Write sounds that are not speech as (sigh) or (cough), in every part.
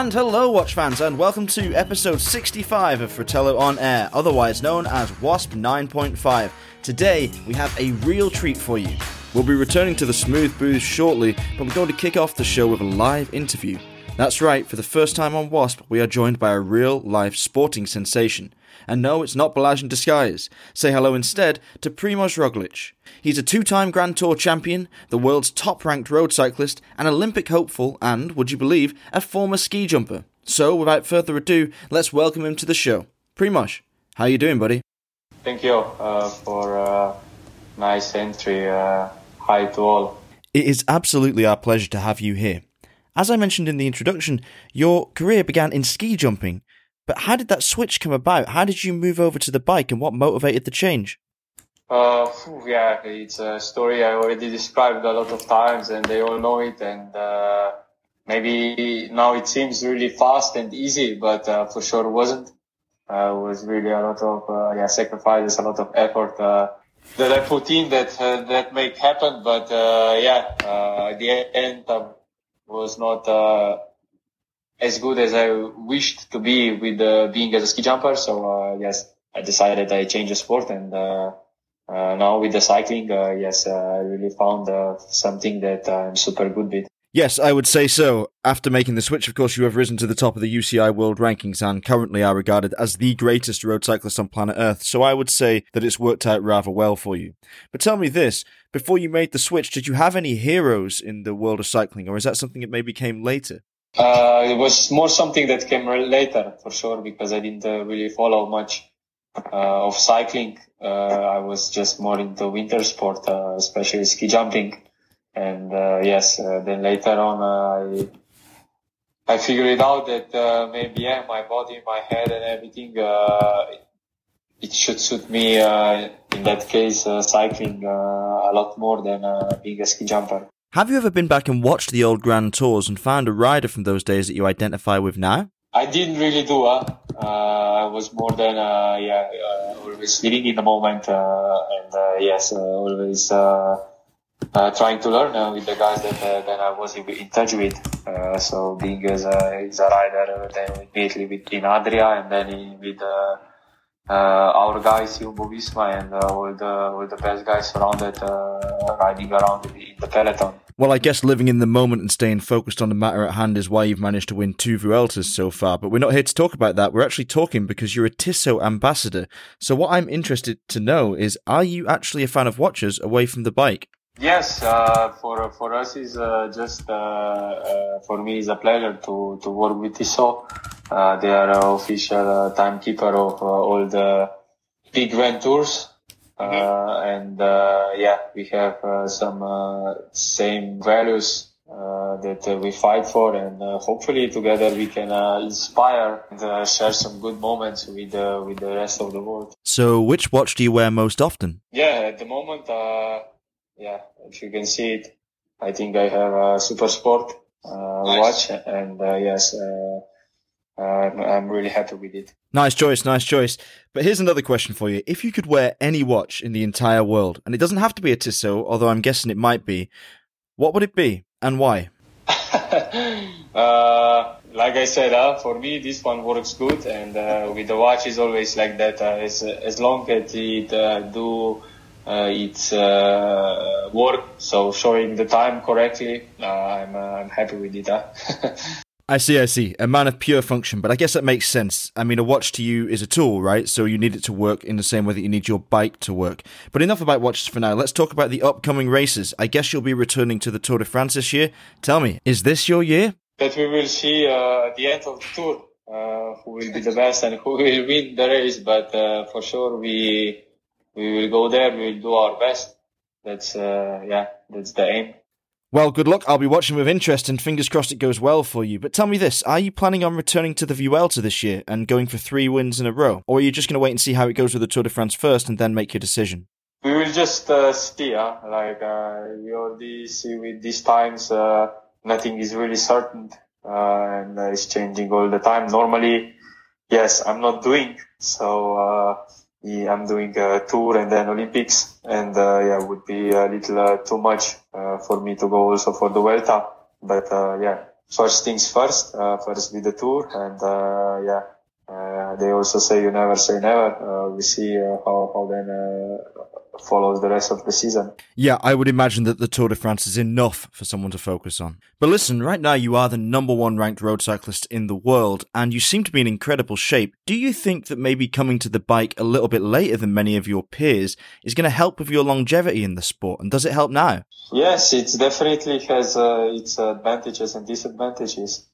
And hello, Watch fans, and welcome to episode 65 of Fratello on Air, otherwise known as WASP 9.5. Today, we have a real treat for you. We'll be returning to the smooth booth shortly, but we're going to kick off the show with a live interview. That's right, for the first time on WASP, we are joined by a real life sporting sensation. And no, it's not Balazs in disguise. Say hello instead to Primoz Roglic. He's a two time Grand Tour champion, the world's top ranked road cyclist, an Olympic hopeful, and, would you believe, a former ski jumper. So, without further ado, let's welcome him to the show. Primoz, how you doing, buddy? Thank you uh, for uh, nice entry. Uh, hi to all. It is absolutely our pleasure to have you here. As I mentioned in the introduction, your career began in ski jumping, but how did that switch come about? How did you move over to the bike and what motivated the change? Uh, yeah, it's a story I already described a lot of times and they all know it. And uh, maybe now it seems really fast and easy, but uh, for sure it wasn't. Uh, it was really a lot of uh, yeah sacrifices, a lot of effort uh, that I put in that that make happen. But yeah, at the end I was not as good as I wished to be with uh, being as a ski jumper. So uh, yes, I decided I change the sport, and uh, uh now with the cycling, uh, yes, uh, I really found something that I'm super good with. Yes, I would say so. After making the switch, of course, you have risen to the top of the UCI World Rankings and currently are regarded as the greatest road cyclist on planet Earth. So I would say that it's worked out rather well for you. But tell me this, before you made the switch, did you have any heroes in the world of cycling or is that something that maybe came later? Uh, it was more something that came later for sure because I didn't uh, really follow much uh, of cycling. Uh, I was just more into winter sport, uh, especially ski jumping. And uh, yes, then later on, I I figured out that maybe yeah, my body, my head, and everything it should suit me. in that case, cycling a lot more than being a ski jumper. Have you ever been back and watched the old Grand Tours and found a rider from those days that you identify with now? I didn't really do. Uh, uh I was more than uh, yeah, uh, always living in the moment, uh, and uh, yes, always trying to learn with the guys that that I was in touch with. so being as a, as a rider, then immediately with in Adria, and then in, with uh, our guys, Jumbo Visma, and uh, all the all the best guys surrounded, uh, riding around in the, peloton. Well, I guess living in the moment and staying focused on the matter at hand is why you've managed to win two Vueltas so far. But we're not here to talk about that. We're actually talking because you're a Tissot ambassador. So what I'm interested to know is, are you actually a fan of watches away from the bike? Yes, uh, for for us is uh, just uh, uh for me is a pleasure to to work with Tissot. Uh, they are official uh, timekeeper of uh, all the big grand tours, uh, mm-hmm. and yeah, we have some same values that we fight for, and hopefully together we can inspire and share some good moments with with the rest of the world. So, which watch do you wear most often? Yeah, at the moment yeah, if you can see it, I think I have a Super Sport uh, nice. watch, and uh, yes, uh, I'm, I'm really happy with it. Nice choice, nice choice. But here's another question for you: If you could wear any watch in the entire world, and it doesn't have to be a Tissot, although I'm guessing it might be, what would it be, and why? (laughs) uh, like I said, uh, for me this one works good, and uh, with the watch is always like that. Uh, as as long as it uh, do it's uh, work. So showing the time correctly, uh, I'm I'm happy with it. Huh? (laughs) I see, I see. A man of pure function, but I guess that makes sense. I mean, a watch to you is a tool, right? So you need it to work in the same way that you need your bike to work. But enough about watches for now. Let's talk about the upcoming races. I guess you'll be returning to the Tour de France this year. Tell me, is this your year? That we will see uh, at the end of the tour uh, who will be the best and who will win the race. But uh, for sure, we we will go there. We will do our best. That's uh, yeah, that's the aim. Well, good luck. I'll be watching with interest and fingers crossed it goes well for you. But tell me this, are you planning on returning to the Vuelta this year and going for three wins in a row? Or are you just going to wait and see how it goes with the Tour de France first and then make your decision? We will just uh, see, huh? like uh, we already see with these times, uh, nothing is really certain uh, and it's changing all the time. Normally, yes, I'm not doing, so uh, yeah, I'm doing a tour and then Olympics, and uh, yeah, would be a little uh, too much uh, for me to go also for the Vuelta. But uh, yeah, first things first, uh, first with the tour, and uh, yeah. Uh, they also say you never say never. We see how, how then follows the rest of the season. Yeah, I would imagine that the Tour de France is enough for someone to focus on. But listen, right now you are the number one ranked road cyclist in the world, and you seem to be in incredible shape. Do you think that maybe coming to the bike a little bit later than many of your peers is going to help with your longevity in the sport? And does it help now? Yes, it definitely has uh, its advantages and disadvantages.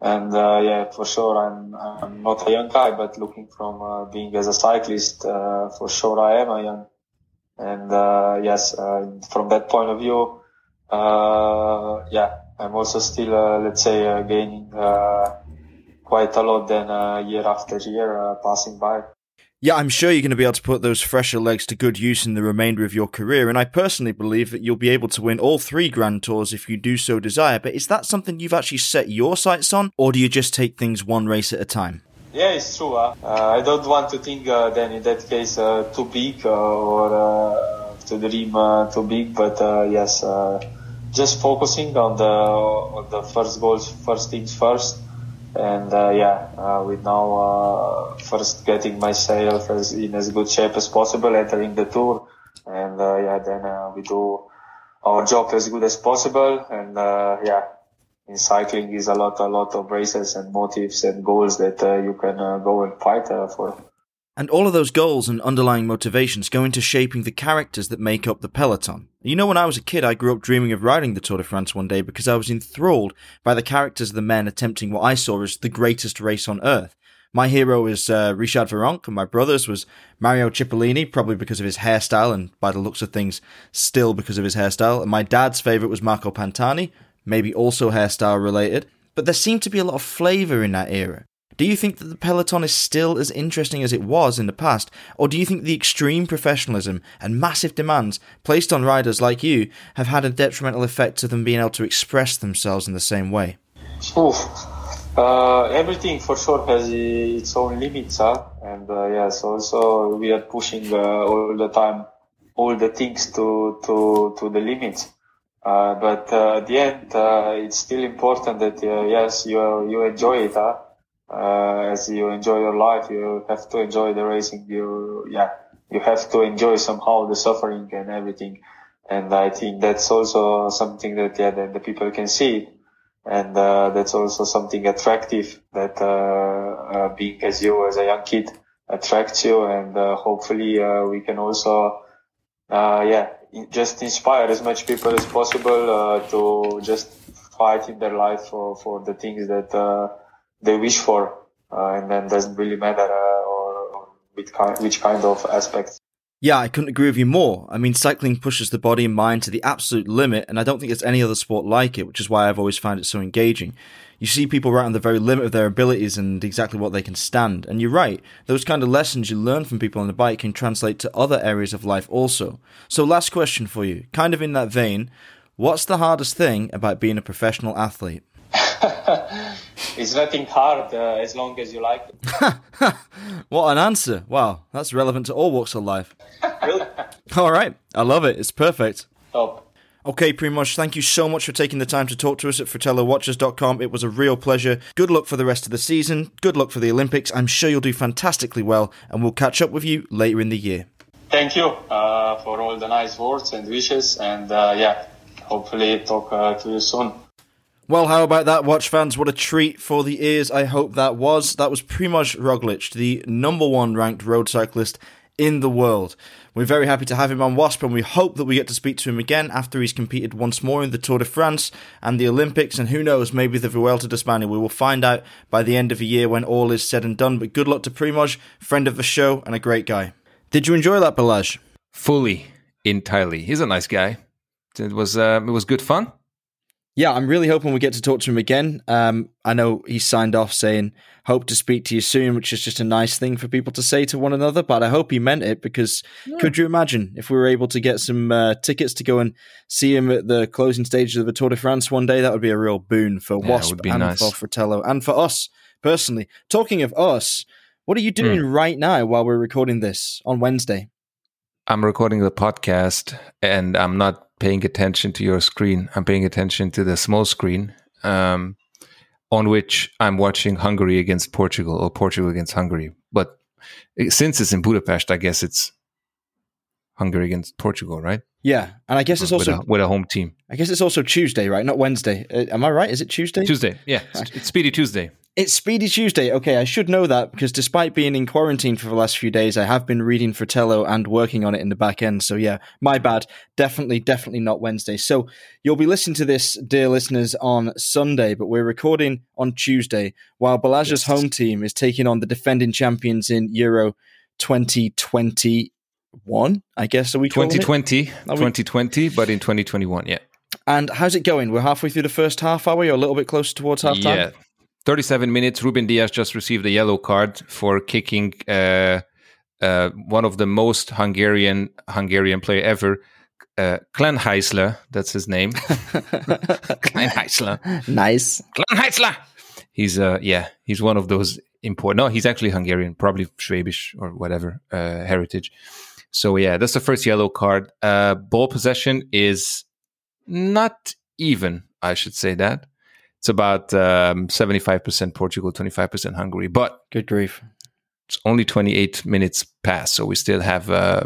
And uh, yeah, for sure, I'm I'm not a young guy, but looking from uh, being as a cyclist, uh, for sure I am a young and uh, yes, uh, from that point of view, uh, yeah, I'm also still, let's say, gaining quite a lot than year after year passing by. Yeah, I'm sure you're going to be able to put those fresher legs to good use in the remainder of your career, and I personally believe that you'll be able to win all three Grand Tours if you do so desire. But is that something you've actually set your sights on, or do you just take things one race at a time? Yeah, it's true. Uh, I don't want to think uh, then in that case uh, too big uh, or uh, to dream uh, too big, but yes, just focusing on the on the first goals, first things first, and yeah, with now first getting myself as, in as good shape as possible, entering the tour, and yeah, then we do our job as good as possible, and yeah, in cycling is a lot, a lot of races and motives and goals that uh, you can uh, go and fight uh, for. And all of those goals and underlying motivations go into shaping the characters that make up the peloton. You know, when I was a kid, I grew up dreaming of riding the Tour de France one day because I was enthralled by the characters of the men attempting what I saw as the greatest race on earth. My hero is uh, Richard Virenque, and my brother's was Mario Cipollini, probably because of his hairstyle, and by the looks of things, still because of his hairstyle. And my dad's favourite was Marco Pantani, maybe also hairstyle related, but there seemed to be a lot of flavour in that era. Do you think that the peloton is still as interesting as it was in the past, or do you think the extreme professionalism and massive demands placed on riders like you have had a detrimental effect to them being able to express themselves in the same way? Oof. Uh, everything for sure has its own limits, huh? and uh, yes, also we are pushing uh, all the time all the things to to to the limits. Uh, but uh, at the end, uh, it's still important that uh, yes, you you enjoy it. Huh? Uh, as you enjoy your life, you have to enjoy the racing. You yeah, you have to enjoy somehow the suffering and everything. And I think that's also something that yeah, that the people can see, and uh, that's also something attractive that being as you as a young kid attracts you, and hopefully we can also yeah just inspire as much people as possible uh, to just fight in their life for, for the things that uh, they wish for, uh, and then doesn't really matter uh, or, or which kind, which kind of aspects. Yeah, I couldn't agree with you more. I mean, cycling pushes the body and mind to the absolute limit, and I don't think there's any other sport like it, which is why I've always found it so engaging. You see people right on the very limit of their abilities and exactly what they can stand. And you're right, those kind of lessons you learn from people on the bike can translate to other areas of life also. So, last question for you, kind of in that vein, what's the hardest thing about being a professional athlete? (laughs) it's nothing hard uh, as long as you like it. (laughs) what an answer. Wow, that's relevant to all walks of life. (laughs) really? All right, I love it. It's perfect. Top. Okay, Primoz, thank you so much for taking the time to talk to us at FratelloWatches.com. It was a real pleasure. Good luck for the rest of the season. Good luck for the Olympics. I'm sure you'll do fantastically well, and we'll catch up with you later in the year. Thank you uh, for all the nice words and wishes, and uh, yeah, hopefully talk uh, to you soon. Well, how about that, watch fans? What a treat for the ears. I hope that was. That was Primoz Roglic, the number one ranked road cyclist in the world. We're very happy to have him on Wasp, and we hope that we get to speak to him again after he's competed once more in the Tour de France and the Olympics, and who knows, maybe the Vuelta de España. We will find out by the end of the year when all is said and done. But good luck to Primoz, friend of the show and a great guy. Did you enjoy that, Balazs? Fully, entirely. He's a nice guy. It was uh, it was good fun yeah, I'm really hoping we get to talk to him again. Um, I know he signed off saying, hope to speak to you soon, which is just a nice thing for people to say to one another, but I hope he meant it because yeah. could you imagine if we were able to get some uh, tickets to go and see him at the closing stages of the Tour de France one day? That would be a real boon for yeah, Wasp and nice. for Fratello and for us personally. Talking of us, what are you doing mm. right now while we're recording this on Wednesday? I'm recording the podcast and I'm not paying attention to your screen. I'm paying attention to the small screen. Um, on which I'm watching Hungary against Portugal or Portugal against Hungary. But since it's in Budapest, I guess it's Hungary against Portugal, right? Yeah, and I guess it's also with a, with a home team. I guess it's also Tuesday, right? Not Wednesday. Uh, am I right? Is it Tuesday? Tuesday. Yeah, it's, it's Speedy Tuesday. It's Speedy Tuesday. Okay, I should know that because despite being in quarantine for the last few days, I have been reading Fratello and working on it in the back end. So yeah, my bad. Definitely, definitely not Wednesday. So you'll be listening to this, dear listeners, on Sunday, but we're recording on Tuesday while Balazs's yes. home team is taking on the defending champions in Euro 2021. I guess are we 2020, 2020, but in 2021, yeah. And how's it going? We're halfway through the first half, are we? Or a little bit closer towards half time? Yeah. 37 minutes, Ruben Dias just received a yellow card for kicking uh, uh, one of the most Hungarian Hungarian player ever, uh, Kleinheisler. That's his name. (laughs) Kleinheisler. Nice. Kleinheisler. He's uh yeah, he's one of those important. No, he's actually Hungarian, probably Schwabish or whatever uh, heritage. So yeah, that's the first yellow card. Uh, ball possession is not even. I should say that. It's about um, 75% Portugal, 25% Hungary. But good grief. It's only 28 minutes past. So we still have uh,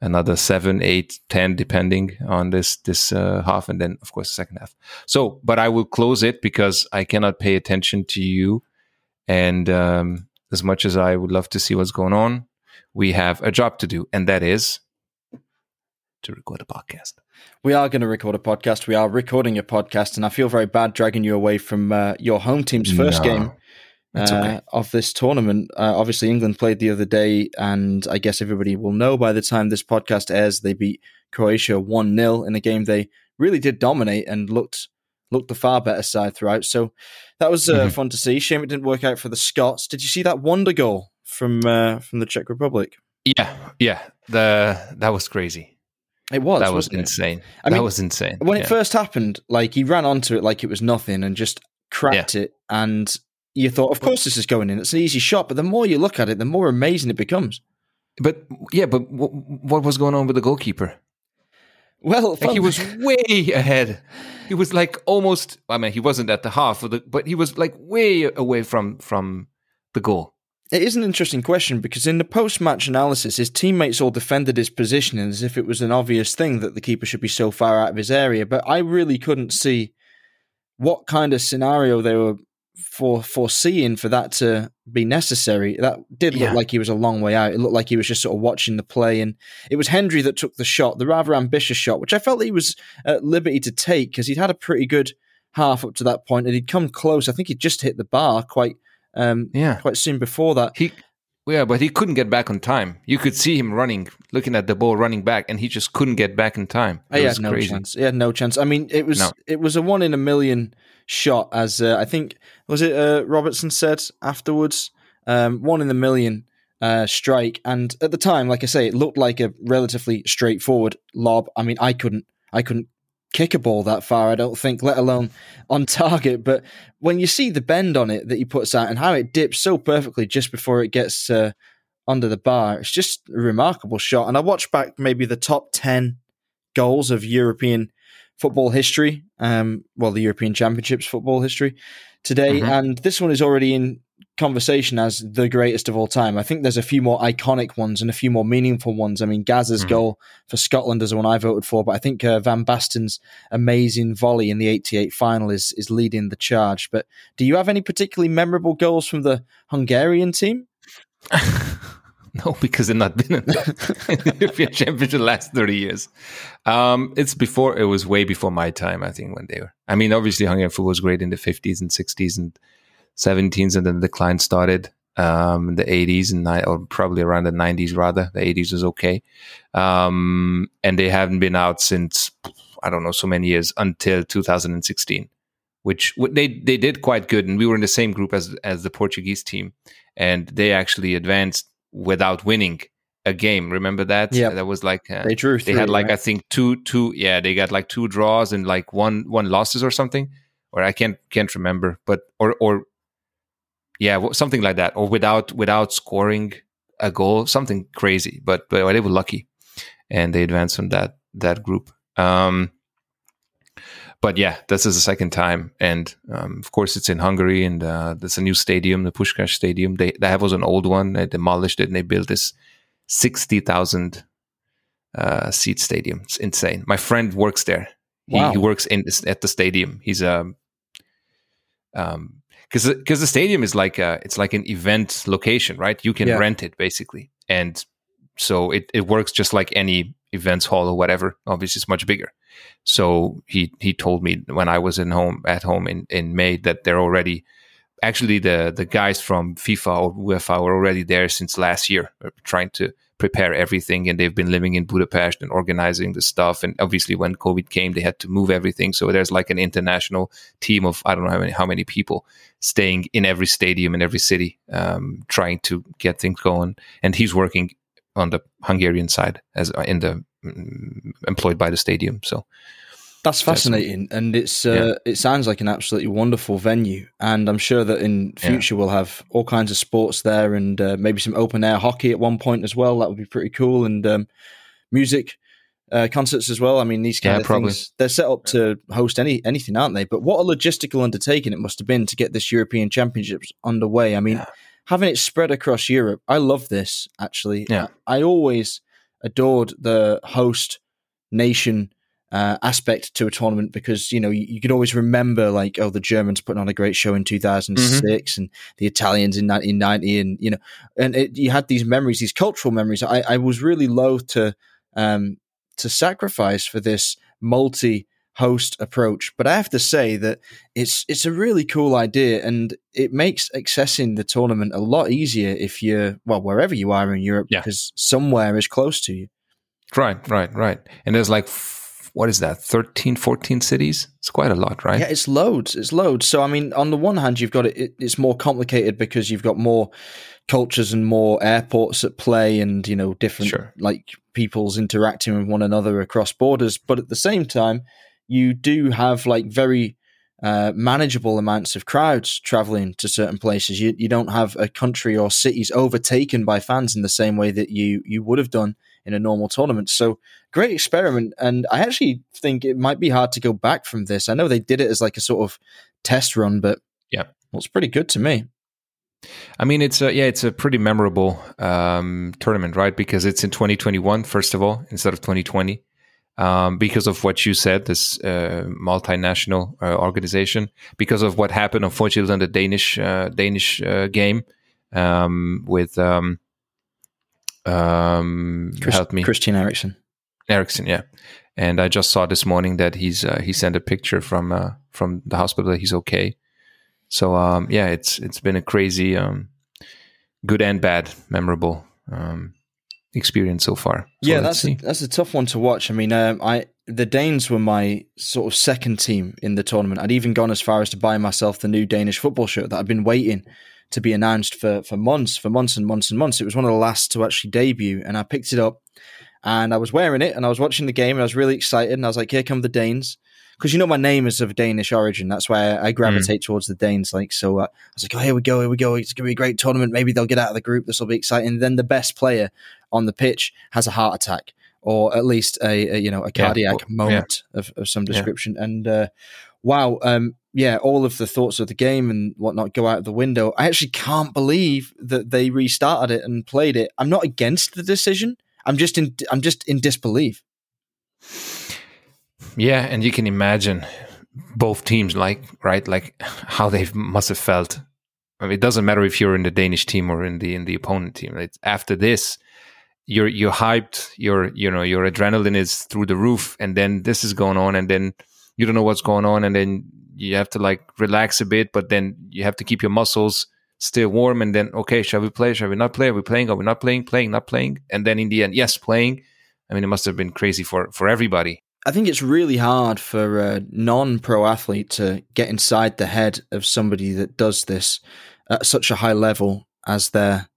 another seven, eight, 10, depending on this, this uh, half. And then, of course, the second half. So, but I will close it because I cannot pay attention to you. And um, as much as I would love to see what's going on, we have a job to do. And that is to record a podcast. We are going to record a podcast. We are recording a podcast, and I feel very bad dragging you away from uh, your home team's first no, game uh, okay. of this tournament. Uh, obviously, England played the other day, and I guess everybody will know by the time this podcast airs, they beat Croatia 1 0 in a game they really did dominate and looked looked the far better side throughout. So that was uh, mm-hmm. fun to see. Shame it didn't work out for the Scots. Did you see that wonder goal from uh, from the Czech Republic? Yeah, yeah, the that was crazy. It was. That was insane. It? I that mean, was insane. When yeah. it first happened, like he ran onto it like it was nothing and just cracked yeah. it, and you thought, of course, this is going in. It's an easy shot. But the more you look at it, the more amazing it becomes. But yeah, but w- what was going on with the goalkeeper? Well, like he was way ahead. He was like almost. I mean, he wasn't at the half, the, but he was like way away from from the goal. It is an interesting question because in the post match analysis, his teammates all defended his positioning as if it was an obvious thing that the keeper should be so far out of his area. But I really couldn't see what kind of scenario they were for foreseeing for that to be necessary. That did look yeah. like he was a long way out. It looked like he was just sort of watching the play, and it was Hendry that took the shot, the rather ambitious shot, which I felt he was at liberty to take because he'd had a pretty good half up to that point, and he'd come close. I think he'd just hit the bar quite um, yeah. quite soon before that. He, yeah, but he couldn't get back on time. You could see him running, looking at the ball, running back, and he just couldn't get back in time. It he had no crazy. chance. He had no chance. I mean, it was no. it was a one in a million shot, as uh, I think was it uh, Robertson said afterwards. Um, one in a million uh, strike, and at the time, like I say, it looked like a relatively straightforward lob. I mean, I couldn't I couldn't kick a ball that far, I don't think, let alone on target. But when you see the bend on it that he puts out and how it dips so perfectly just before it gets uh, under the bar, it's just a remarkable shot. And I watched back maybe the top 10 goals of European football history, um, well, the European Championships football history today. Mm-hmm. And this one is already in conversation as the greatest of all time. I think there's a few more iconic ones and a few more meaningful ones. I mean, Gazza's mm. goal for Scotland is the one I voted for, but I think uh, Van Basten's amazing volley in the 88 final is, is leading the charge. But do you have any particularly memorable goals from the Hungarian team? (laughs) no, because they've not been (laughs) in the European Championship the last 30 years. Um, it's before, it was way before my time, I think, when they were. I mean, obviously, Hungarian football was great in the 50s and 60s and 17s, and then the decline started um, in the 80s and ni- or probably around the 90s rather. The 80s was okay, um, and they haven't been out since I don't know so many years until 2016, which they they did quite good, and we were in the same group as as the Portuguese team, and they actually advanced without winning a game. Remember that? Yeah, that was like uh, they drew. Three, they had like right? I think two two. Yeah, they got like two draws and like one one losses or something. Or I can't can't remember, but or or yeah, something like that, or without without scoring a goal, something crazy. But but they were lucky, and they advanced from that that group. Um, but yeah, this is the second time, and um, of course it's in Hungary, and uh, there's a new stadium, the Puskás Stadium. They that was an old one. They demolished it, and they built this sixty thousand uh, seat stadium. It's insane. My friend works there. He, wow. he works in at the stadium. He's a um, um because because the stadium is like a it's like an event location, right? You can yeah. rent it basically, and so it it works just like any events hall or whatever. Obviously, it's much bigger. So he he told me when I was in home at home in in May that they're already actually the the guys from FIFA or UEFA were already there since last year, uh, trying to prepare everything and they've been living in Budapest and organizing the stuff. And obviously when covid came they had to move everything. So there's like an international team of I don't know how many how many people staying in every stadium in every city um, trying to get things going. And he's working on the Hungarian side as uh, in the mm, employed by the stadium. So that's fascinating, and it's uh, yeah. it sounds like an absolutely wonderful venue. And I'm sure that in future yeah. we'll have all kinds of sports there, and uh, maybe some open air hockey at one point as well. That would be pretty cool, and um, music. Uh, concerts as well. I mean, these kind yeah, of probably. things they're set up to host any anything, aren't they? But what a logistical undertaking it must have been to get this European Championships underway. I mean, having it spread across Europe, I love this actually. Yeah. I always adored the host nation uh, aspect to a tournament because you know you, you, could always remember like oh the Germans putting on a great show in 2006 mm-hmm. and the Italians in 1990 and you know and it, you had these memories these cultural memories I, I was really loath to um, to sacrifice for this multi host approach. But I have to say that it's it's a really cool idea, and it makes accessing the tournament a lot easier if you're well wherever you are in Europe, yeah. because somewhere is close to you. Right, right, right. And there's like what is that 13 14 cities it's quite a lot right yeah it's loads it's loads so i mean on the one hand you've got it, it, it's more complicated because you've got more cultures and more airports at play and you know different sure. like people's interacting with one another across borders but at the same time you do have like very uh, manageable amounts of crowds traveling to certain places. You, you don't have a country or cities overtaken by fans in the same way that you you would have done in a normal tournament. So great experiment, and I actually think it might be hard to go back from this. I know they did it as like a sort of test run, but yeah, it's pretty good to me. I mean, it's a yeah, it's a pretty memorable um, tournament, right? Because it's in 2021, first of all, instead of 2020 um, because of what you said, this uh, multinational uh, organization, because of what happened, unfortunately, on the Danish uh, Danish uh, game um, with um, um, Chris, help me, Christian Eriksen. Eriksen, yeah. And I just saw this morning that he's uh, he sent a picture from uh, from the hospital that he's okay. So um, yeah, it's it's been a crazy, um, good and bad, memorable um, experience so far. So yeah, that's a, that's a tough one to watch. I mean, um, I the Danes were my sort of second team in the tournament. I'd even gone as far as to buy myself the new Danish football shirt that I'd been waiting to be announced for for months, for months and months and months. It was one of the last to actually debut, and I picked it up and I was wearing it and I was watching the game and I was really excited and I was like, here come the Danes because you know my name is of Danish origin. That's why I, I gravitate mm. towards the Danes. Like so, uh, I was like, oh, here we go, here we go. It's gonna be a great tournament. Maybe they'll get out of the group. This will be exciting. Then the best player on the pitch has a heart attack, or at least a, a you know a cardiac yeah. moment yeah. Of, of, some description. Yeah. And uh, wow, um, yeah, all of the thoughts of the game and whatnot go out the window. I actually can't believe that they restarted it and played it. I'm not against the decision. I'm just in I'm just in disbelief. Yeah, and you can imagine both teams like right like how they must have felt. I mean, it doesn't matter if you're in the Danish team or in the in the opponent team. It's after this, you're you're hyped. Your you know your adrenaline is through the roof, and then this is going on, and then you don't know what's going on, and then you have to like relax a bit, but then you have to keep your muscles still warm, and then okay, shall we play? Shall we not play? Are we playing? Are we not playing? Playing? Not playing? And then in the end, yes, playing. I mean, it must have been crazy for for everybody. I think it's really hard for a non-pro athlete to get inside the head of somebody that does this at such a high level as their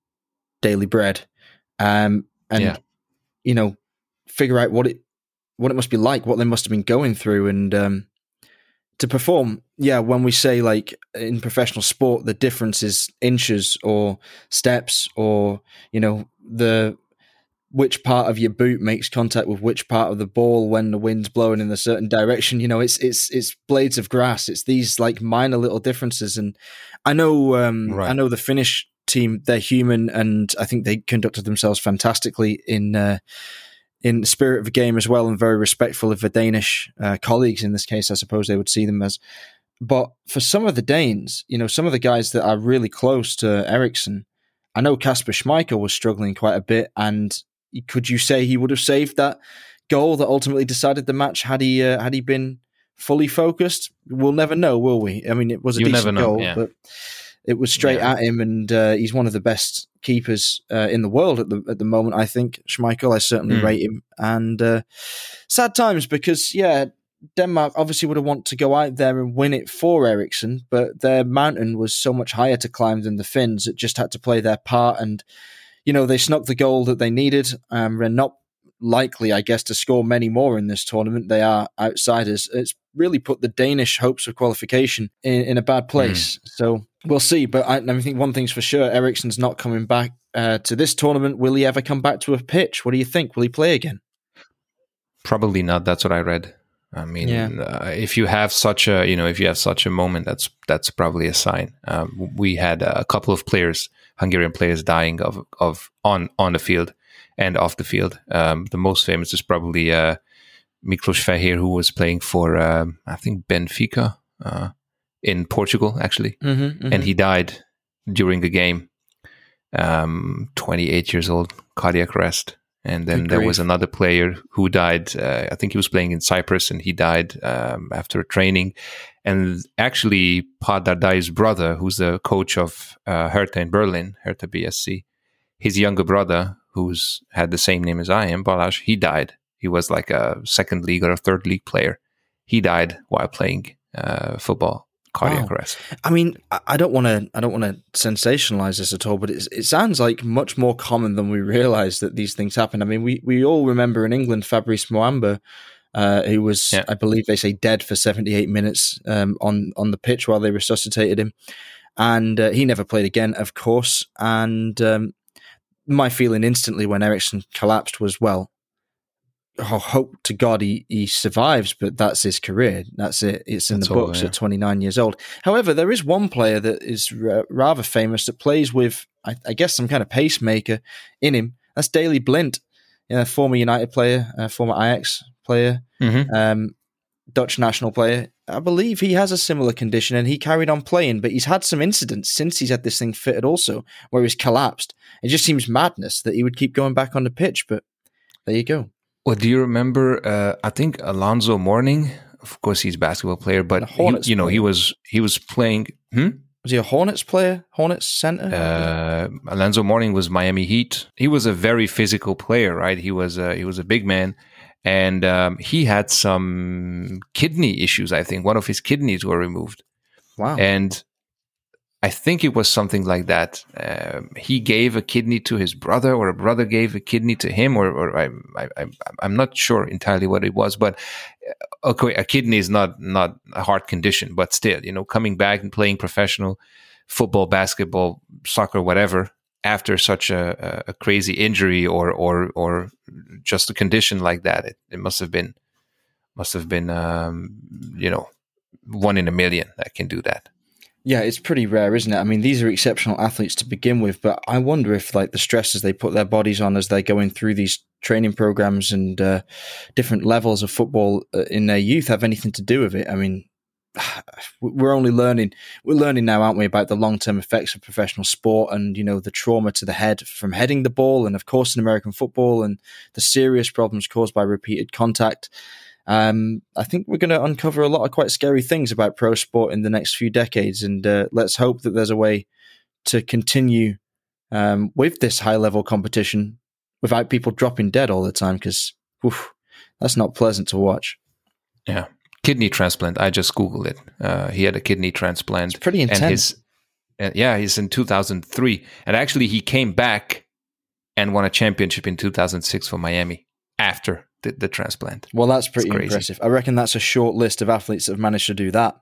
daily bread, um, and yeah. you know, figure out what it what it must be like, what they must have been going through, and um, to perform. Yeah, when we say like in professional sport, the difference is inches or steps, or you know, the which part of your boot makes contact with which part of the ball when the wind's blowing in a certain direction. You know, it's it's it's blades of grass. It's these like minor little differences. And I know um, right. I know the Finnish team. They're human, and I think they conducted themselves fantastically in. Uh, in the spirit of the game as well, and very respectful of the Danish uh, colleagues in this case, I suppose they would see them as. But for some of the Danes, you know, some of the guys that are really close to Eriksen, I know Kasper Schmeichel was struggling quite a bit, and could you say he would have saved that goal that ultimately decided the match had he uh, had he been fully focused? We'll never know, will we? I mean, it was a you decent goal, yeah. but it was straight yeah. at him, and uh, he's one of the best keepers uh, in the world at the at the moment. I think Schmeichel, I certainly mm. rate him, and uh, sad times because yeah, Denmark obviously would have wanted to go out there and win it for Eriksen, but their mountain was so much higher to climb than the Finns. It just had to play their part, and you know they snuck the goal that they needed. Um, they're not likely, I guess, to score many more in this tournament. They are outsiders. It's really put the Danish hopes of qualification in, in a bad place. Mm. So we'll see. But I, I, think one thing's for sure: Eriksen's not coming back uh, to this tournament. Will he ever come back to a pitch? What do you think? Will he play again? Probably not. That's what I read. I mean, yeah. uh, if you have such a, you know, if you have such a moment, that's that's probably a sign. Um, we had a couple of players, Hungarian players, dying of of on on the field and off the field. Um, the most famous is probably uh, Miklos Feher, who was playing for um, I think Benfica uh, in Portugal, actually, mm-hmm, mm-hmm. and he died during the game. Um, 28 years old, cardiac arrest. And then Good there grief. was another player who died. Uh, I think he was playing in Cyprus and he died um, after training. And actually, Pál Dárdai's brother, who's the coach of uh, Hertha in Berlin, Hertha BSC, his younger brother, who's had the same name as I am, Balázs, he died. He was like a second league or a third league player. He died while playing uh, football cardiac wow. arrest. I mean, I don't want to I don't want to sensationalize this at all, but it sounds like much more common than we realize that these things happen. I mean, we we all remember in England Fabrice Muamba. Uh, who was, yeah. I believe they say, dead for 78 minutes um, on on the pitch while they resuscitated him, and uh, he never played again, of course. And um, my feeling instantly when Eriksen collapsed was, well, oh, hope to God he, he survives, but that's his career. That's it. It's in that's the books all, yeah. at 29 years old. However, there is one player that is r- rather famous that plays with, I, I, guess, some kind of pacemaker in him. That's Daley Blind, a former United player, uh, former Ajax player, mm-hmm. um, Dutch national player. I believe he has a similar condition and he carried on playing, but he's had some incidents since he's had this thing fitted also where he's collapsed. It just seems madness that he would keep going back on the pitch, but there you go. Well, do you remember? Uh, I think Alonzo Mourning. Of course, he's a basketball player, but he, you know player. he was he was playing. Hmm? Was he a Hornets player? Hornets center? Uh, Alonzo Mourning was Miami Heat. He was a very physical player, right? He was a, he was a big man, and um, he had some kidney issues. I think one of his kidneys were removed. Wow! And I think it was something like that. Um, he gave a kidney to his brother, or a brother gave a kidney to him, or, or I, I'm not sure entirely what it was. But uh, okay, a kidney is not not a heart condition, but still, you know, coming back and playing professional football, basketball, soccer, whatever, after such a, a crazy injury or or or just a condition like that, it, it must have been must have been um, you know one in a million that can do that. Yeah, it's pretty rare, isn't it? I mean, these are exceptional athletes to begin with, but I wonder if like the stresses they put their bodies on as they're going through these training programs and uh, different levels of football uh, in their youth have anything to do with it. I mean, (sighs) we're only learning we're learning now aren't we about the long-term effects of professional sport and you know the trauma to the head from heading the ball and of course in american football and the serious problems caused by repeated contact um, I think we're going to uncover a lot of quite scary things about pro sport in the next few decades, and uh, let's hope that there's a way to continue um, with this high level competition without people dropping dead all the time because that's not pleasant to watch. Yeah, kidney transplant. I just googled it. Uh, he had a kidney transplant. It's pretty intense. And his, uh, yeah, he's in 2003, and actually he came back and won a championship in 2006 for Miami after the, the transplant. Well, that's pretty impressive. I reckon that's a short list of athletes that have managed to do that.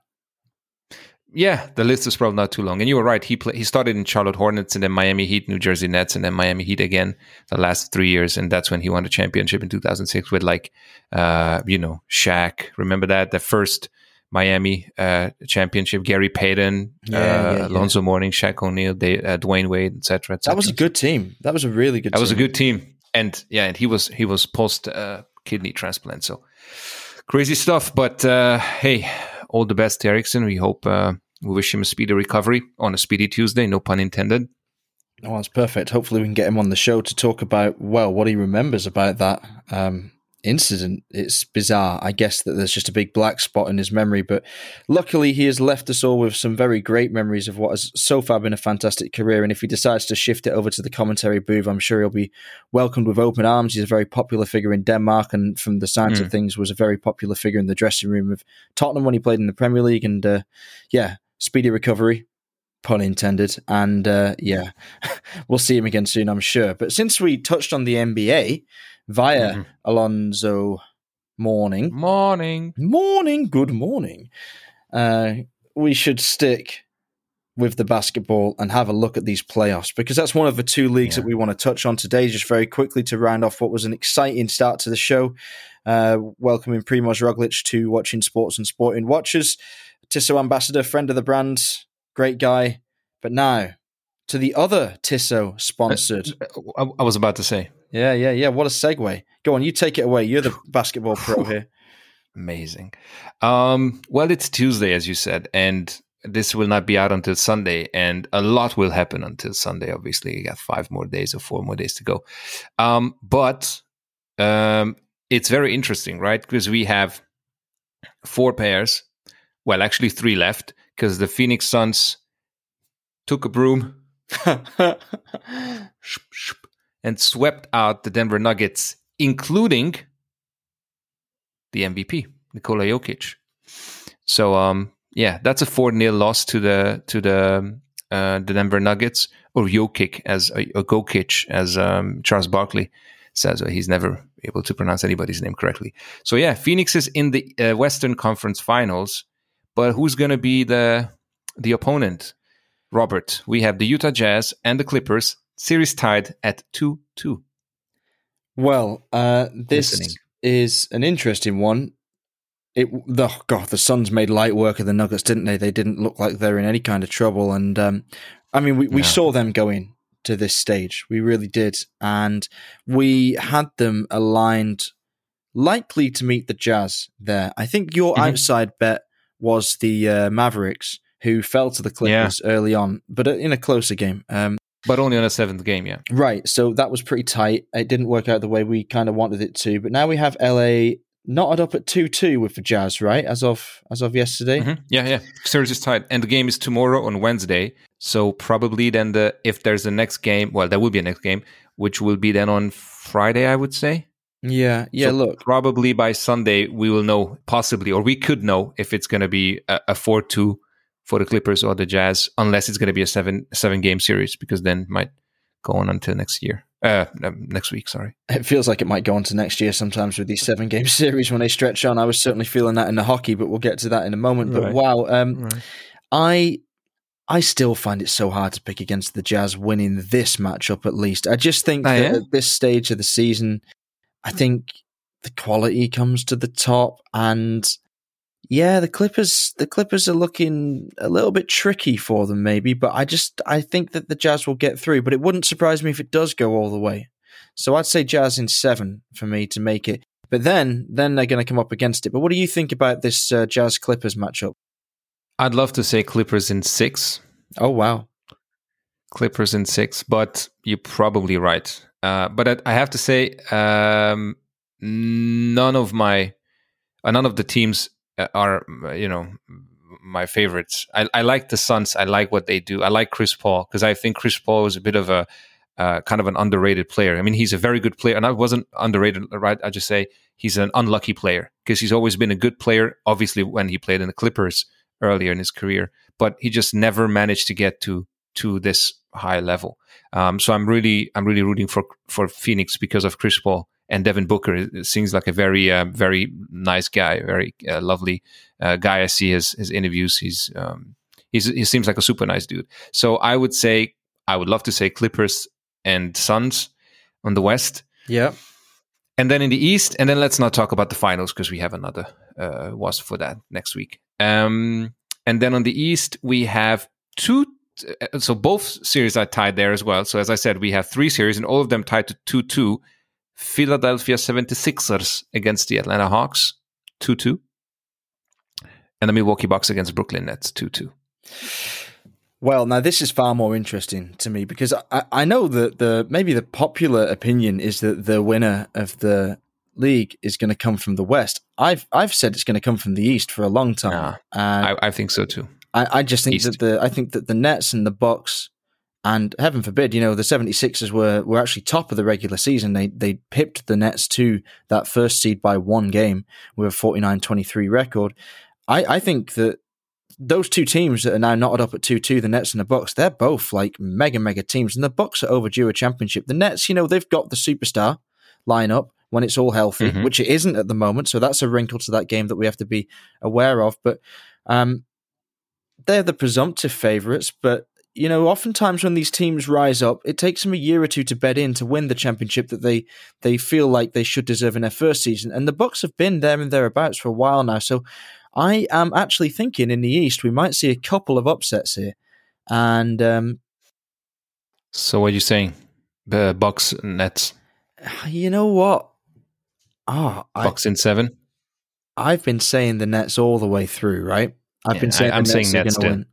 yeah, the list is probably not too long. And you were right. He play, he started in Charlotte Hornets and then Miami Heat, New Jersey Nets, and then Miami Heat again the last three years. And that's when he won the championship in 2006 with like, uh, you know, Shaq. Remember that the first Miami uh, championship? Gary Payton, Yeah, uh, yeah, yeah. Alonzo Mourning, Shaq O'Neal, they, uh, Dwyane Wade, etc. Et That was a good team. That was a really good. Team. That team. was a good team, and yeah, and he was he was post uh, kidney transplant, so crazy stuff. But uh, hey, all the best to Eriksen. We hope uh, we wish him a speedy recovery on a speedy Tuesday. No pun intended. Oh, that's perfect. Hopefully, we can get him on the show to talk about well what he remembers about that um, incident. It's bizarre. I guess that there's just a big black spot in his memory, but luckily, he has left us all with some very great memories of what has so far been a fantastic career. And if he decides to shift it over to the commentary booth, I'm sure he'll be welcomed with open arms. He's a very popular figure in Denmark, and from the sounds of things, was a very popular figure in the dressing room of Tottenham when he played in the Premier League. And uh, yeah, speedy recovery pun intended. And uh, yeah, (laughs) we'll see him again soon, I'm sure. But since we touched on the NBA via Mhm. Alonzo Mourning, Morning. morning, good morning, uh, we should stick with the basketball and have a look at these playoffs because that's one of the two leagues Yeah. that we want to touch on today. Just very quickly to round off what was an exciting start to the show. Uh, welcoming Primoz Roglic to Watching Sports and Sporting Watchers, Tissot ambassador, friend of the brand, great guy. But now to the other Tissot sponsored. I, I was about to say Yeah, yeah, yeah. What a segue. Go on, you take it away. You're the (laughs) basketball pro here. amazing. Um, well, it's Tuesday, as you said, and this will not be out until Sunday, and a lot will happen until Sunday. Obviously, you got five more days or four more days to go. Um, but um, it's very interesting, right? Because we have four pairs. Well, actually, three left because the Phoenix Suns took a broom (laughs) and swept out the Denver Nuggets, including the MVP, Nikola Jokic. So, um, yeah, that's a four 0 loss to the to the uh, the Denver Nuggets or Jokic as uh, or Gokic as um, Charles Barkley says. He's never able to pronounce anybody's name correctly. So yeah, Phoenix is in the uh, Western Conference Finals, but who's going to be the the opponent? Robert, we have the Utah Jazz and the Clippers. Series tied at two two. Well, uh, this Listening. is an interesting one. It the God, the Suns made light work of the Nuggets, didn't they? They didn't look like they're in any kind of trouble, and um, I mean, we, we No. saw them going to this stage. We really did, and we had them aligned, likely to meet the Jazz. There, I think your Mhm. outside bet was the uh, Mavericks, who fell to the Clippers early on, but in a closer game. Um, But only on a seventh game, yeah. Right. So that was pretty tight. It didn't work out the way we kind of wanted it to. But now we have LA knotted up at two two with the Jazz, right? As of as of yesterday. Mhm. Yeah, yeah. Series is tied, and the game is tomorrow on Wednesday. So probably then the if there's the next game, well, there will be a next game, which will be then on Friday, I would say. Yeah. Yeah. So look. probably by Sunday we will know possibly, or we could know if it's going to be a, a four two for the Clippers or the Jazz, unless it's going to be a seven seven game series, because then it might go on until next year, uh, um, next week. Sorry. It feels like it might go on to next year sometimes with these seven game (laughs) series when they stretch on. I was certainly feeling that in the hockey, but we'll get to that in a moment. But Right. wow, um, Right. I I still find it so hard to pick against the Jazz winning this matchup at least. I just think Oh, that at this stage of the season, I think the quality comes to the top and yeah, the Clippers the Clippers are looking a little bit tricky for them maybe, but I just I think that the Jazz will get through, but it wouldn't surprise me if it does go all the way. So I'd say Jazz in 7 for me to make it. But then then they're going to come up against it. But what do you think about this uh, Jazz Clippers matchup? I'd love to say Clippers in six. Oh wow. Clippers in six, but you're probably right. Uh, but I, I have to say, um, none of my, uh, none of the teams are, you know, my favorites. I, I like the Suns. I like what they do. I like Chris Paul because I think Chris Paul is a bit of a uh, kind of an underrated player. I mean, he's a very good player, and I wasn't underrated, right? I just say he's an unlucky player because he's always been a good player. Obviously, when he played in the Clippers earlier in his career, but he just never managed to get to to this high level. Um, so I'm really I'm really rooting for for Phoenix because of Chris Paul and Devin Booker. Seems like a very uh, very nice guy, very uh, lovely uh, guy. I see his his interviews. He's um, He's, he seems like a super nice dude. So I would say I would love to say Clippers and Suns on the West. Yeah. And then in the East, and then let's not talk about the finals because we have another uh, was for that next week. Um, and then on the East, we have two. uh, So both series are tied there as well. So as I said, we have three series and all of them tied to 2 2. Philadelphia 76ers against the Atlanta Hawks, 2 2. And the Milwaukee Bucks against Brooklyn Nets, 2 2. Well, now this is far more interesting to me because I, I know that the maybe the popular opinion is that the winner of the league is going to come from the West. I've I've said it's going to come from the East for a long time, Nah, and I, I think so too. I, I just think East. that the I think that the Nets and the Bucks and heaven forbid, you know, the 76ers were were actually top of the regular season. They they pipped the Nets to that first seed by one game with a 49-23 record. I, I think that those two teams that are now knotted up at 2-2, the Nets and the Bucks, they're both like mega, mega teams. And the Bucks are overdue a championship. The Nets, you know, they've got the superstar lineup when it's all healthy, Mhm. which it isn't at the moment. So that's a wrinkle to that game that we have to be aware of. But um, they're the presumptive favourites, but you know, oftentimes when these teams rise up, it takes them a year or two to bed in to win the championship that they they feel like they should deserve in their first season. And the Bucks have been there and thereabouts for a while now. So I am actually thinking in the East we might see a couple of upsets here. And um, So what are you saying? The Bucks Nets, you know what? Oh, I, Bucks in seven. I've been saying the Nets all the way through, right? I've Yeah, been saying I- saying Nets Nets are too. to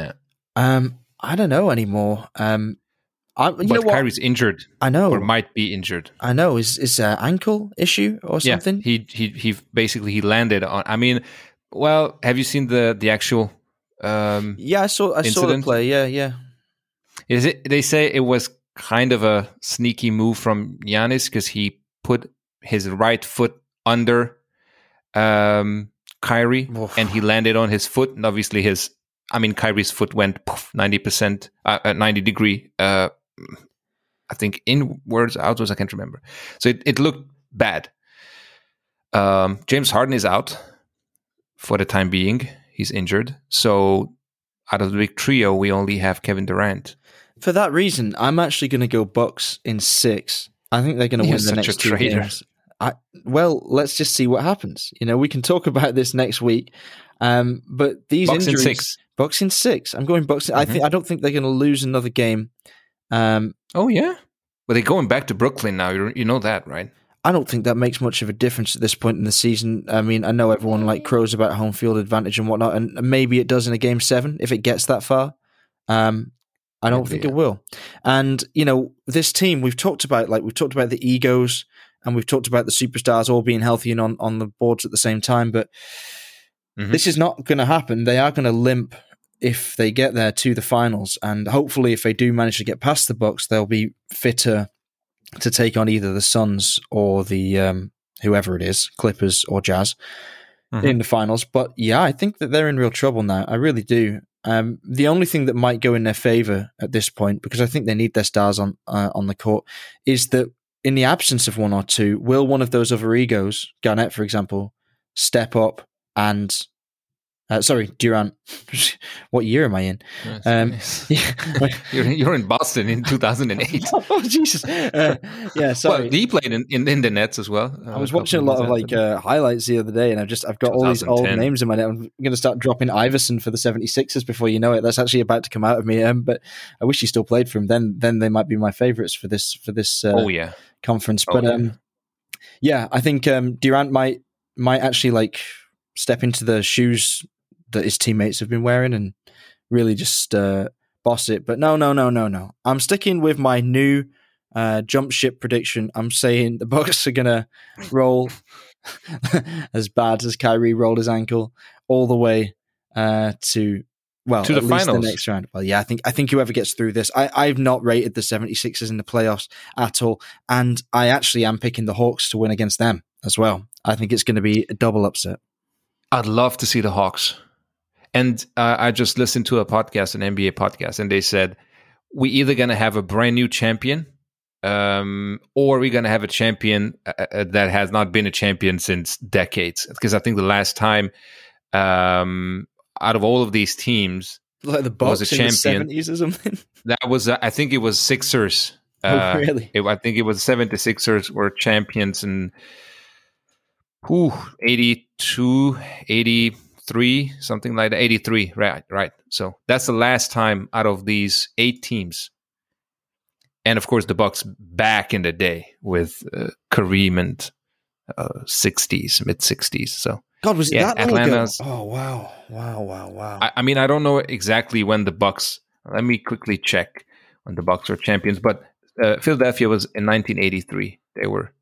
Yeah. Um, I don't know anymore. Um, I, you know but what? Kyrie's injured I know. or might be injured. I know. Is is an ankle issue or something? Yeah, he he he basically he landed on. I mean, well, have you seen the the actual? Um, Yeah, I saw. I saw the play. Yeah, yeah. is it? They say it was kind of a sneaky move from Giannis because he put his right foot under um, Kyrie Oof. and he landed on his foot, and obviously his. I mean, Kyrie's foot went ninety percent, uh, uh, ninety degree. Uh, I think inwards, outwards. I can't remember. So it, it looked bad. Um, James Harden is out for the time being. He's injured. So out of the big trio, we only have Kevin Durant. For that reason, I'm actually going to go Bucks in six. I think they're going to win the next two games. I, well, let's just see what happens. You know, we can talk about this next week. Um, but these Bucks in injuries, six. Bucks in six. I'm going Bucks. I Mhm. think I don't think they're going to lose another game. Um, Oh yeah, but they're going back to Brooklyn now. You you know that, right? I don't think that makes much of a difference at this point in the season. I mean, I know everyone like crows about home field advantage and whatnot, and maybe it does in a game seven if it gets that far. Um, I don't Maybe, think yeah. it will. And you know, this team we've talked about, like we've talked about the egos, and we've talked about the superstars all being healthy and on on the boards at the same time. But Mhm. this is not going to happen. They are going to limp if they get there to the finals, and hopefully, if they do manage to get past the Bucks, they'll be fitter to take on either the Suns or the um, whoever it is, Clippers or Jazz, Mhm. in the finals. But yeah, I think that they're in real trouble now. I really do. Um, the only thing that might go in their favor at this point, because I think they need their stars on uh, on the court, is that in the absence of one or two, will one of those other egos, Garnett, for example, step up and uh, sorry, Durant. (laughs) what year am I in? Yes, Um, yes. (laughs) Yeah. (laughs) you're you're in Boston in 2008. oh Jesus! Uh, yeah, sorry. Well, he played in, in, in the Nets as well. I was watching a lot of like uh, highlights the other day, and I've just I've got all these old names in my head. I'm going to start dropping Iverson for the 76ers before you know it. That's actually about to come out of me. Um, but I wish he still played for him. Then then they might be my favorites for this for this uh, oh yeah, conference. Oh, But yeah. um, yeah, I think um, Durant might might actually like step into the shoes that his teammates have been wearing and really just uh, boss it. But no, no, no, no, no. I'm sticking with my new uh, jump ship prediction. I'm saying the (laughs) Bucks are gonna roll (laughs) as bad as Kyrie rolled his ankle all the way uh, to well To the finals. the next round. Well, yeah, I think I think whoever gets through this, I, I've not rated the 76ers in the playoffs at all, and I actually am picking the Hawks to win against them as well. I think it's going to be a double upset. I'd love to see the Hawks. And uh, I just listened to a podcast, an NBA podcast, and they said we either going to have a brand new champion, um, or we're going to have a champion uh, uh, that has not been a champion since decades. Because I think the last time um, out of all of these teams, like the was Bucks a in champion. the seventies or something. (laughs) that was uh, I think it was Sixers. Oh, Uh, really? it- I think it was 76ers were champions in ooh, 82, 83, something like that. 83, right, right. So that's the last time out of these eight teams. And of course, the Bucks back in the day with uh, Kareem and uh, 60s, mid 60s. So God, was it Yeah, that long ago? Oh wow, wow, wow, wow. I, I mean, I don't know exactly when the Bucks. Let me quickly check when the Bucks were champions. But uh, Philadelphia was in 1983. They were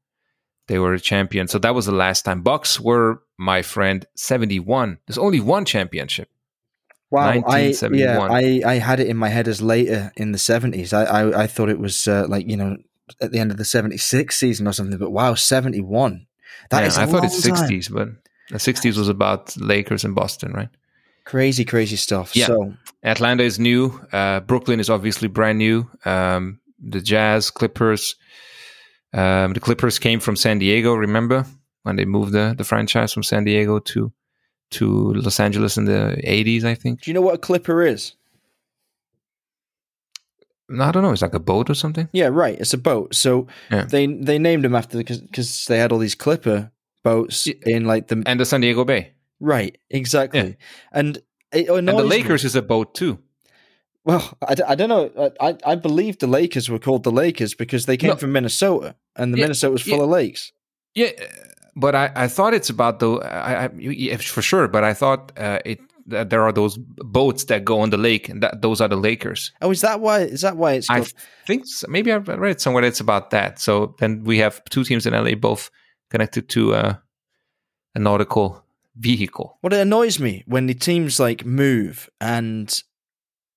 they were a champion. So that was the last time. Bucks were my friend 71. There's only one championship. Wow, I yeah, 1971. I, I had it in my head as later in the seventies. I, I I thought it was uh, like you know at the end of the seventy six season or something. But wow, seventy one. That Yeah, is I thought it's time. 60s, but the 60s was about Lakers and Boston, right? Crazy, crazy stuff. Yeah. So Atlanta is new. Uh, Brooklyn is obviously brand new. Um, the Jazz, Clippers. Um, the Clippers came from San Diego. Remember when they moved the, the franchise from San Diego to to Los Angeles in the eighties? I think. do you know what a clipper is? No, I don't know. It's like a boat or something. Yeah, right. It's a boat. So Yeah. they they named them after the because because they had all these clipper boats Yeah. in like the And the San Diego Bay. right exactly. And it And the me. Lakers is a boat too. Well, I, I don't know. I, I believe the Lakers were called the Lakers because they came No. from Minnesota, and the Yeah, Minnesota was full yeah. of lakes. Yeah, but I, I thought it's about the I, I yeah, for sure. But I thought uh, it that there are those boats that go on the lake, and that those are the Lakers. Oh, is that why? Is that why it's I think so. maybe I read somewhere it's about that. So then we have two teams in LA, both connected to uh, a nautical vehicle. Well, it annoys me when the teams like move and.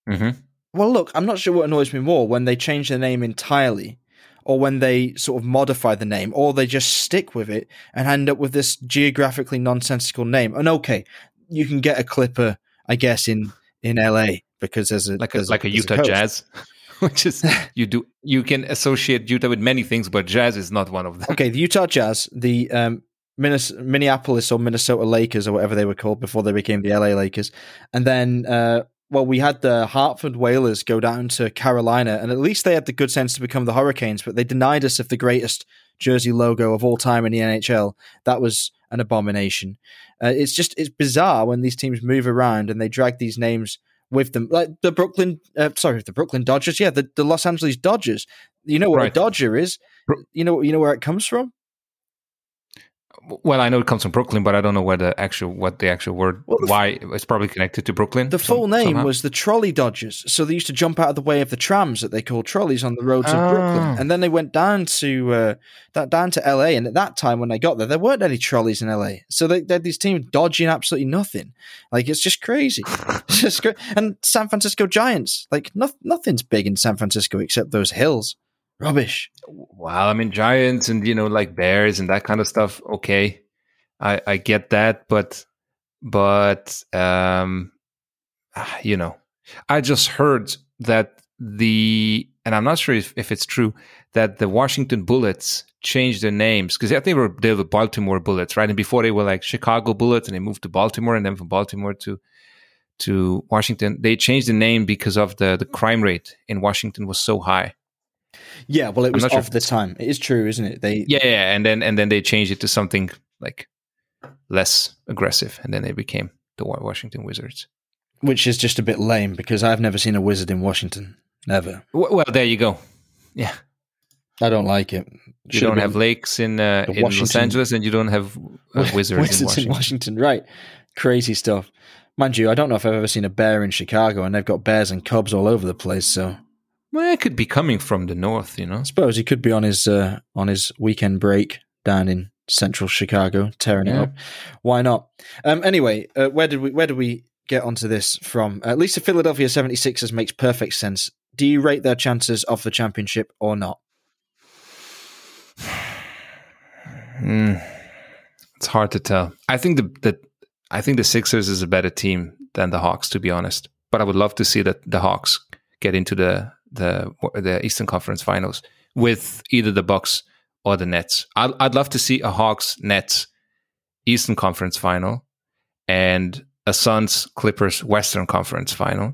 Hmm Well, look, I'm not sure what annoys me more when they change the name entirely, or when they sort of modify the name, or they just stick with it and end up with this geographically nonsensical name. And okay, you can get a Clipper, I guess, in in LA because there's a Like a there's like a there's Utah coast. Jazz, (laughs) which is (laughs) you do you can associate Utah with many things, but Jazz is not one of them. Okay, the Utah Jazz, the um, Minnes- Minneapolis or Minnesota Lakers or whatever they were called before they became the LA Lakers, and then uh, well, we had the Hartford Whalers go down to Carolina, and at least they had the good sense to become the Hurricanes, but they denied us of the greatest jersey logo of all time in the NHL. That was an abomination. Uh, it's just it's bizarre when these teams move around and they drag these names with them, like the Brooklyn, uh, sorry, the Brooklyn Dodgers, yeah, the, the Los Angeles Dodgers. You know what a Dodger is? You know, you know where it comes from. Well, I know it comes from Brooklyn, but I don't know where the actual what the actual word Well, the why it's probably connected to Brooklyn. The some- full name somehow. was the Trolley Dodgers. So they used to jump out of the way of the trams that they called trolleys on the roads of Oh. Brooklyn. And then they went down to uh, that down to LA. And at that time when they got there, there weren't any trolleys in LA. So they, they had these teams dodging absolutely nothing. Like it's just crazy. (laughs) it's just cra- and San Francisco Giants, like no, nothing's big in San Francisco except those hills. Rubbish. Well, I mean, Giants and you know, like Bears and that kind of stuff. Okay, I I get that, but but um, ah, you know, I just heard that the and I'm not sure if, if it's true that the Washington Bullets changed their names because I think they were they were Baltimore Bullets, right? And before they were like Chicago Bullets, and they moved to Baltimore, and then from Baltimore to to Washington, they changed the name because of the the crime rate in Washington was so high. Yeah, well, it was not sure the time. It is true, isn't it? They Yeah, yeah, and then and then they changed it to something like less aggressive, and then they became the Wa- Washington Wizards. which is just a bit lame because I've never seen a wizard in Washington. Never. W- Well, there you go. Yeah, I don't like it. you don't have lakes in uh, in Los Angeles, and you don't have uh, (laughs) wizards, in Washington. Washington. Right. Crazy stuff. Mind you, I don't know if I've ever seen a bear in Chicago, and they've got bears and cubs all over the place. So Well, it could be coming from the north, you know. I suppose he could be on his uh, on his weekend break down in central Chicago, tearing it up. Why not? Um, anyway, uh, where did we where did we get onto this from? At least the Philadelphia 76ers makes perfect sense. Do you rate their chances of the championship or not? Mm, it's hard to tell. I think the, the I think the Sixers is a better team than the Hawks, to be honest. But I would love to see that the Hawks get into the the the Eastern Conference Finals with either the Bucks or the Nets. I'd I'd love to see a Hawks Nets Eastern Conference Final, and a Suns Clippers Western Conference final,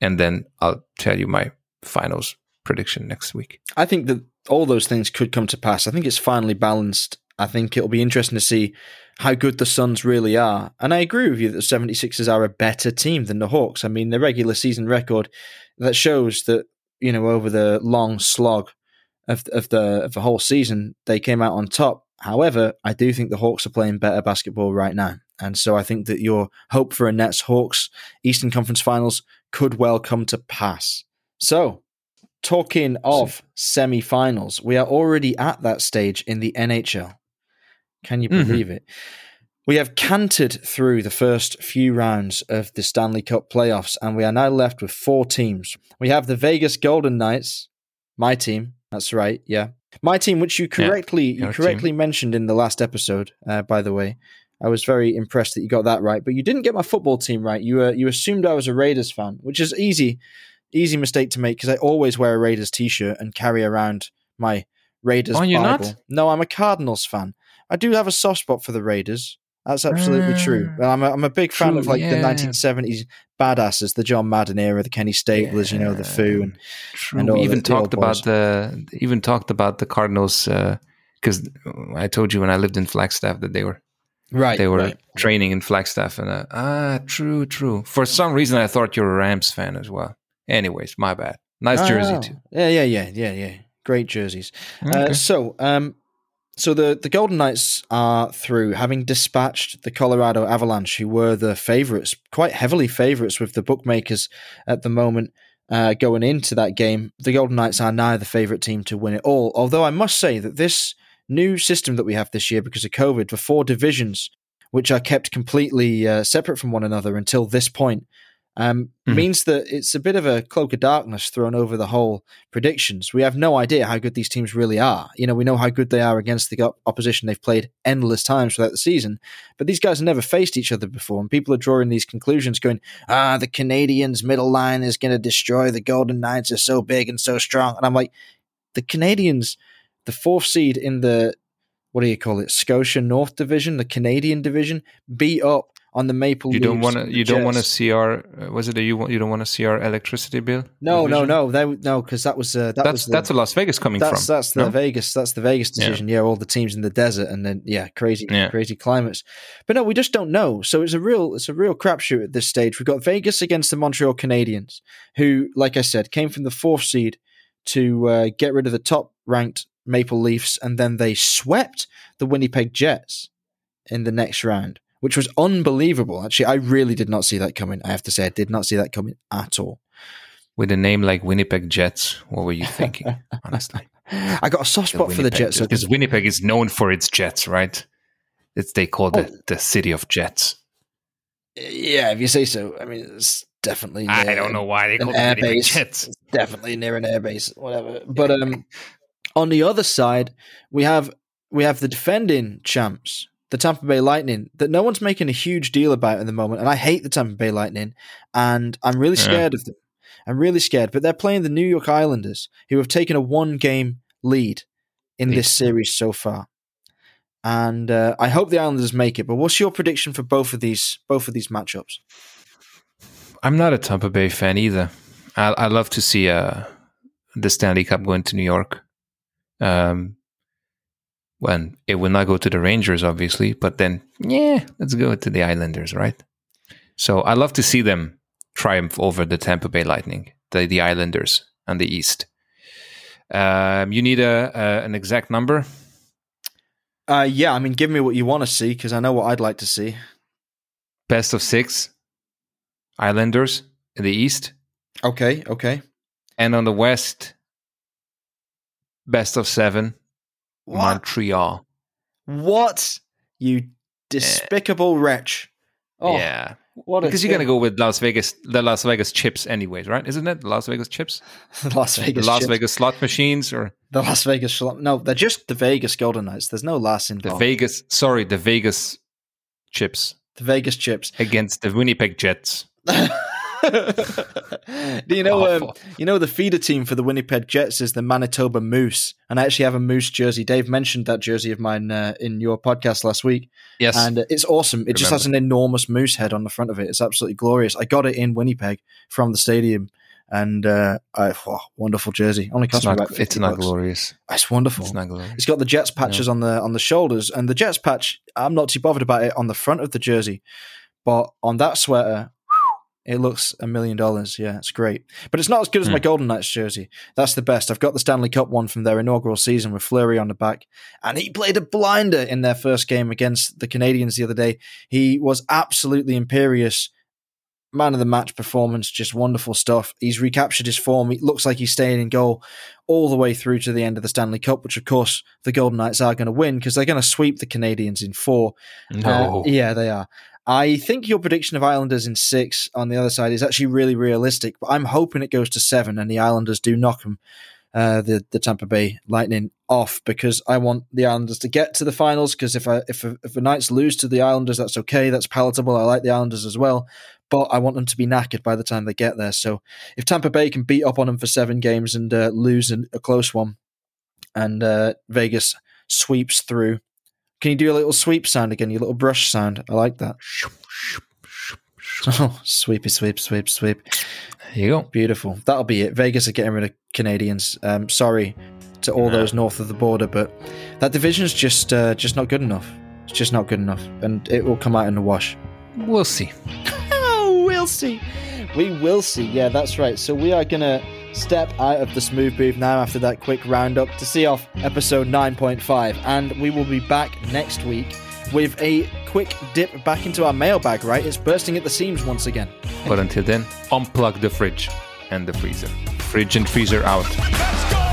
and then I'll tell you my finals prediction next week. I think that all those things could come to pass. I think it's finally balanced. I think it'll be interesting to see how good the Suns really are. And I agree with you that the 76ers are a better team than the Hawks. I mean, the regular season record that shows that, you know, over the long slog of, of the of the whole season, they came out on top. However, I do think the Hawks are playing better basketball right now. And so I think that your hope for a Nets Hawks Eastern Conference Finals could well come to pass. So, talking of semi finals, we are already at that stage in the NHL. Can you Mhm. believe it? We have cantered through the first few rounds of the Stanley Cup playoffs, and we are now left with four teams. We have the Vegas Golden Knights, my team. That's right, yeah, my team, which you Yeah, correctly you your correctly mentioned in the last episode. Uh, by the way, I was very impressed that you got that right, but you didn't get my football team right. You uh, you assumed I was a Raiders fan, which is easy, easy mistake to make because I always wear a Raiders t-shirt and carry around my Raiders Oh, you're not? No, I'm a Cardinals fan. I do have a soft spot for the Raiders. That's absolutely true. Ah, I'm a, I'm a big fan true, of like the 1970s badasses, the John Madden era, the Kenny Stablers, you know, the Foo, and and all we even the- the talked about the even talked about the Cardinals because I told you when I lived in Flagstaff that they were right. they were right. training in Flagstaff and uh, ah true true for some reason I thought you were a Rams fan as well. Anyways, my bad. Nice jersey Oh, too. Yeah, yeah, yeah, yeah, yeah. Great jerseys. Uh, Okay. so, um, so the the Golden Knights are through, having dispatched the Colorado Avalanche, who were the favorites, quite heavily favorites with the bookmakers at the moment. Uh, going into that game, the Golden Knights are now the favorite team to win it all. Although I must say that this new system that we have this year, because of COVID, the four divisions, which are kept completely uh, separate from one another until this point, um, Mhm. means that it's a bit of a cloak of darkness thrown over the whole predictions. We have no idea how good these teams really are. You know, we know how good they are against the op- opposition they've played endless times throughout the season, but these guys have never faced each other before, and people are drawing these conclusions, going, "Ah, the Canadiens' middle line is going to destroy the Golden Knights. Are so big and so strong," and I'm like, the Canadiens, the fourth seed in the what do you call it, Scotia North Division, the Canadian division, beat up on the Maple You don't want to. You don't want to see our. Was it that you want? You don't want to see our electricity bill? No, no, division? no, that, no, because that was uh, that That's was the, that's a Las Vegas coming that's from. that's the no? Vegas that's the Vegas Yeah. decision. Yeah. all the teams in the desert and then yeah, crazy Yeah. crazy climates. But no, we just don't know. So it's a real it's a real crapshoot at this stage. We've got Vegas against the Montreal Canadiens, who, like I said, came from the fourth seed to uh, get rid of the top ranked Maple Leafs, and then they swept the Winnipeg Jets in the next round, which was unbelievable. Actually, I really did not see that coming. I have to say, I did not see that coming at all. With a name like Winnipeg Jets, what were you thinking? (laughs) honestly, I got a soft spot for the Jets. so- because Winnipeg is known for its jets, right? It's they call Oh. it the city of jets. Yeah, if you say so. I mean, it's definitely. I don't know why they call it airbase. Jets. It's definitely near an airbase, whatever. (laughs) But um, on the other side, we have we have the defending champs, the Tampa Bay Lightning, that no one's making a huge deal about at the moment. And I hate the Tampa Bay Lightning, and I'm really Yeah. scared of them. I'm really scared. But they're playing the New York Islanders, who have taken a one game lead in Lead. this series so far. And uh, I hope the Islanders make it. But what's your prediction for both of these both of these matchups? I'm not a Tampa Bay fan either. I, I love to see uh, the Stanley Cup going to New York. Um, when it will not go to the Rangers, obviously, but then yeah, let's go to the Islanders, right? So I love to see them triumph over the Tampa Bay Lightning, the the Islanders and the East. Um, you need a, a an exact number. Uh, yeah, I mean, give me what you want to see because I know what I'd like to see. Best of six. Islanders in the East, Okay, okay. and on the West, best of seven. What? Montreal. What? You despicable wretch. Oh, yeah, what because you're gonna go with Las Vegas, the Las Vegas chips, anyways, right? Isn't it (laughs) the Las Vegas chips, the Las the Vegas Las chips. Vegas slot machines, or The Las Vegas Schlum- No, they're just the Vegas Golden Knights. There's no Las the. Vegas? Sorry, the Vegas chips the Vegas chips. against the Winnipeg Jets. (laughs) Do you know? Um, you know the feeder team for the Winnipeg Jets is the Manitoba Moose, and I actually have a Moose jersey. Dave mentioned that jersey of mine uh, in your podcast last week. Yes, and uh, it's awesome. It Remember. just has an enormous moose head on the front of it. It's absolutely glorious. I got it in Winnipeg from the stadium, and uh, I, oh, wonderful jersey. Only cost it's me not, about It's not glorious. It's wonderful. It's not glorious. It's got the Jets patches yeah. on the on the shoulders, and the Jets patch. I'm not too bothered about it on the front of the jersey, but on that sweater, it looks a million dollars. Yeah, it's great. But it's not as good as mm. my hmm. Golden Knights jersey. That's the best. I've got the Stanley Cup one from their inaugural season with Fleury on the back. And he played a blinder in their first game against the Canadiens the other day. He was absolutely imperious. Man of the match performance, just wonderful stuff. He's recaptured his form. It looks like he's staying in goal all the way through to the end of the Stanley Cup, which of course the Golden Knights are going to win because they're going to sweep the Canadiens in four. No. Uh, yeah, they are. I think your prediction of Islanders in six on the other side is actually really realistic, but I'm hoping it goes to seven and the Islanders do knock them, uh, the the Tampa Bay Lightning off because I want the Islanders to get to the finals. Because if I, if if the Knights lose to the Islanders, that's okay, that's palatable. I like the Islanders as well, but I want them to be knackered by the time they get there. So if Tampa Bay can beat up on them for seven games and uh, lose a close one, and uh, Vegas sweeps through can you do a little sweep sound again? Your little brush sound. I like that. Oh, sweepy, sweep, sweep, sweep. There you go. Beautiful. That'll be it. Vegas are getting rid of Canadians. Um, sorry to all those north of the border, but that division's just uh, just not good enough. It's just not good enough, and it will come out in the wash. We'll see. oh, (laughs) we'll see. We will see. Yeah, that's right. So we are gonna step out of the smooth booth now after that quick roundup to see off episode 9.5. And we will be back next week with a quick dip back into our mailbag, right? It's bursting at the seams once again. But until then, unplug the fridge and the freezer. Fridge and freezer out.